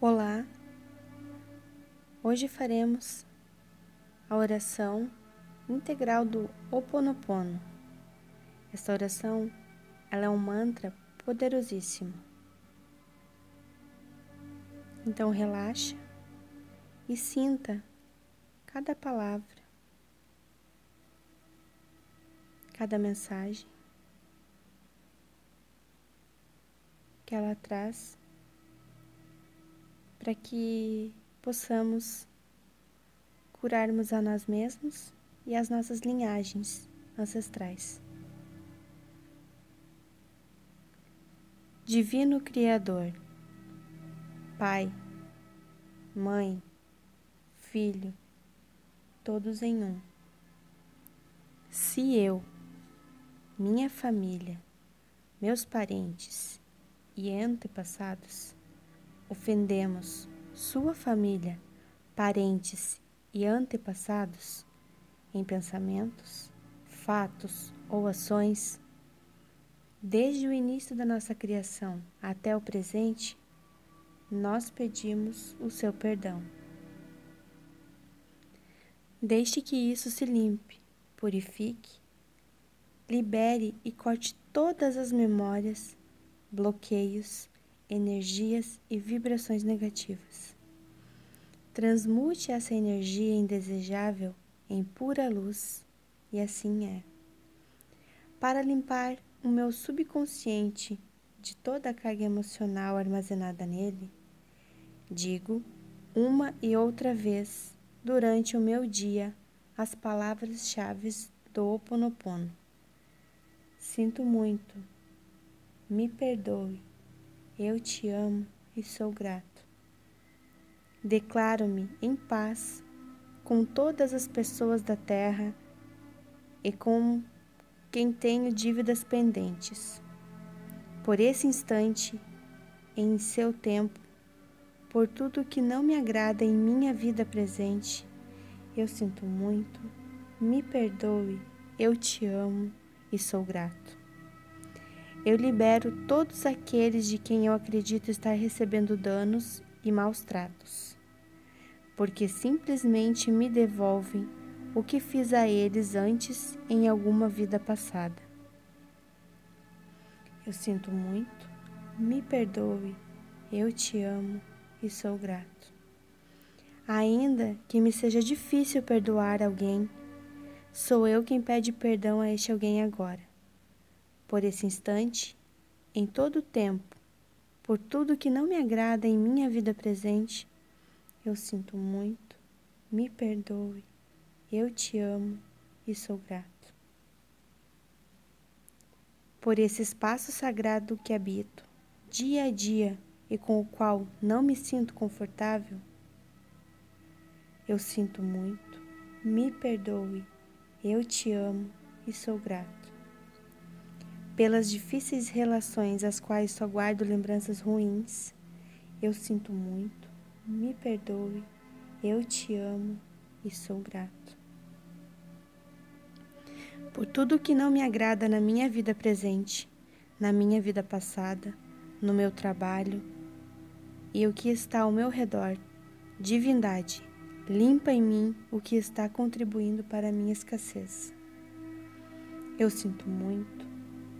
Olá, hoje faremos a oração integral do Ho Oponopono. Esta oração ela é um mantra poderosíssimo. Então relaxa e sinta cada palavra, cada mensagem que ela traz para que possamos curarmos a nós mesmos e as nossas linhagens ancestrais. Divino Criador, Pai, Mãe, Filho, todos em um. Se eu, minha família, meus parentes e antepassados ofendemos sua família, parentes e antepassados em pensamentos, fatos ou ações, desde o início da nossa criação até o presente, nós pedimos o seu perdão. Deixe que isso se limpe, purifique, libere e corte todas as memórias, bloqueios energias e vibrações negativas. Transmute essa energia indesejável em pura luz, e assim é. Para limpar o meu subconsciente de toda a carga emocional armazenada nele, digo uma e outra vez durante o meu dia as palavras-chave do Ho Oponopono. Sinto muito. Me perdoe eu te amo e sou grato. Declaro-me em paz com todas as pessoas da terra e com quem tenho dívidas pendentes. Por esse instante, em seu tempo, por tudo que não me agrada em minha vida presente, eu sinto muito, me perdoe, eu te amo e sou grato. Eu libero todos aqueles de quem eu acredito estar recebendo danos e maus tratos, porque simplesmente me devolvem o que fiz a eles antes em alguma vida passada. Eu sinto muito, me perdoe, eu te amo e sou grato. Ainda que me seja difícil perdoar alguém, sou eu quem pede perdão a este alguém agora por esse instante, em todo o tempo, por tudo que não me agrada em minha vida presente, eu sinto muito, me perdoe, eu te amo e sou grato. Por esse espaço sagrado que habito, dia a dia e com o qual não me sinto confortável, eu sinto muito, me perdoe, eu te amo e sou grato pelas difíceis relações às quais só guardo lembranças ruins. Eu sinto muito, me perdoe, eu te amo e sou grato. Por tudo que não me agrada na minha vida presente, na minha vida passada, no meu trabalho e o que está ao meu redor, divindade, limpa em mim o que está contribuindo para a minha escassez. Eu sinto muito,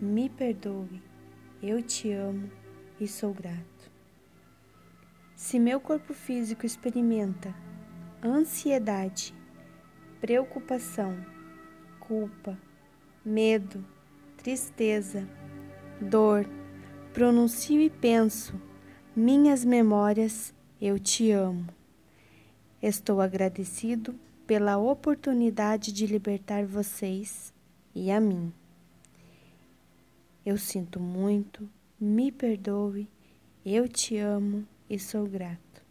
me perdoe, eu te amo e sou grato. Se meu corpo físico experimenta ansiedade, preocupação, culpa, medo, tristeza, dor, pronuncio e penso, minhas memórias, eu te amo. Estou agradecido pela oportunidade de libertar vocês e a mim. Eu sinto muito, me perdoe, eu te amo e sou grato.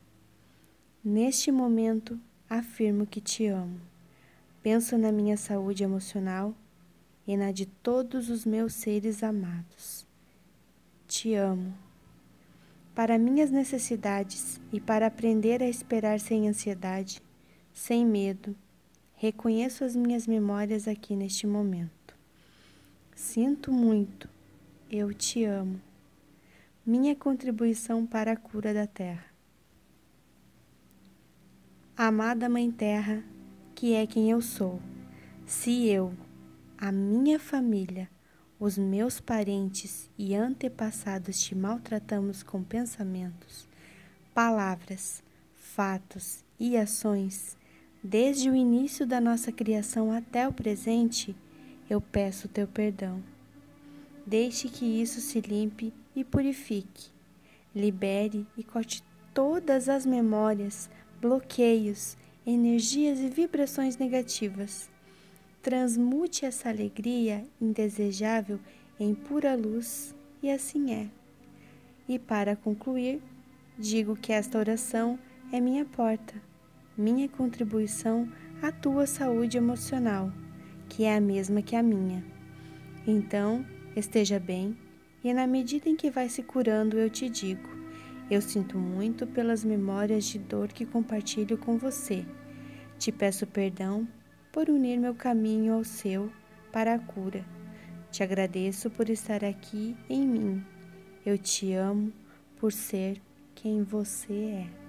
Neste momento, afirmo que te amo. Penso na minha saúde emocional e na de todos os meus seres amados. Te amo. Para minhas necessidades e para aprender a esperar sem ansiedade, sem medo, reconheço as minhas memórias aqui neste momento. Sinto muito eu te amo. Minha contribuição para a cura da terra. Amada Mãe Terra, que é quem eu sou, se eu, a minha família, os meus parentes e antepassados te maltratamos com pensamentos, palavras, fatos e ações, desde o início da nossa criação até o presente, eu peço teu perdão. Deixe que isso se limpe e purifique. Libere e corte todas as memórias, bloqueios, energias e vibrações negativas. Transmute essa alegria indesejável em pura luz, e assim é. E para concluir, digo que esta oração é minha porta, minha contribuição à tua saúde emocional, que é a mesma que a minha. Então, esteja bem, e na medida em que vai se curando, eu te digo eu sinto muito pelas memórias de dor que compartilho com você. Te peço perdão por unir meu caminho ao seu para a cura. Te agradeço por estar aqui em mim. Eu te amo por ser quem você é.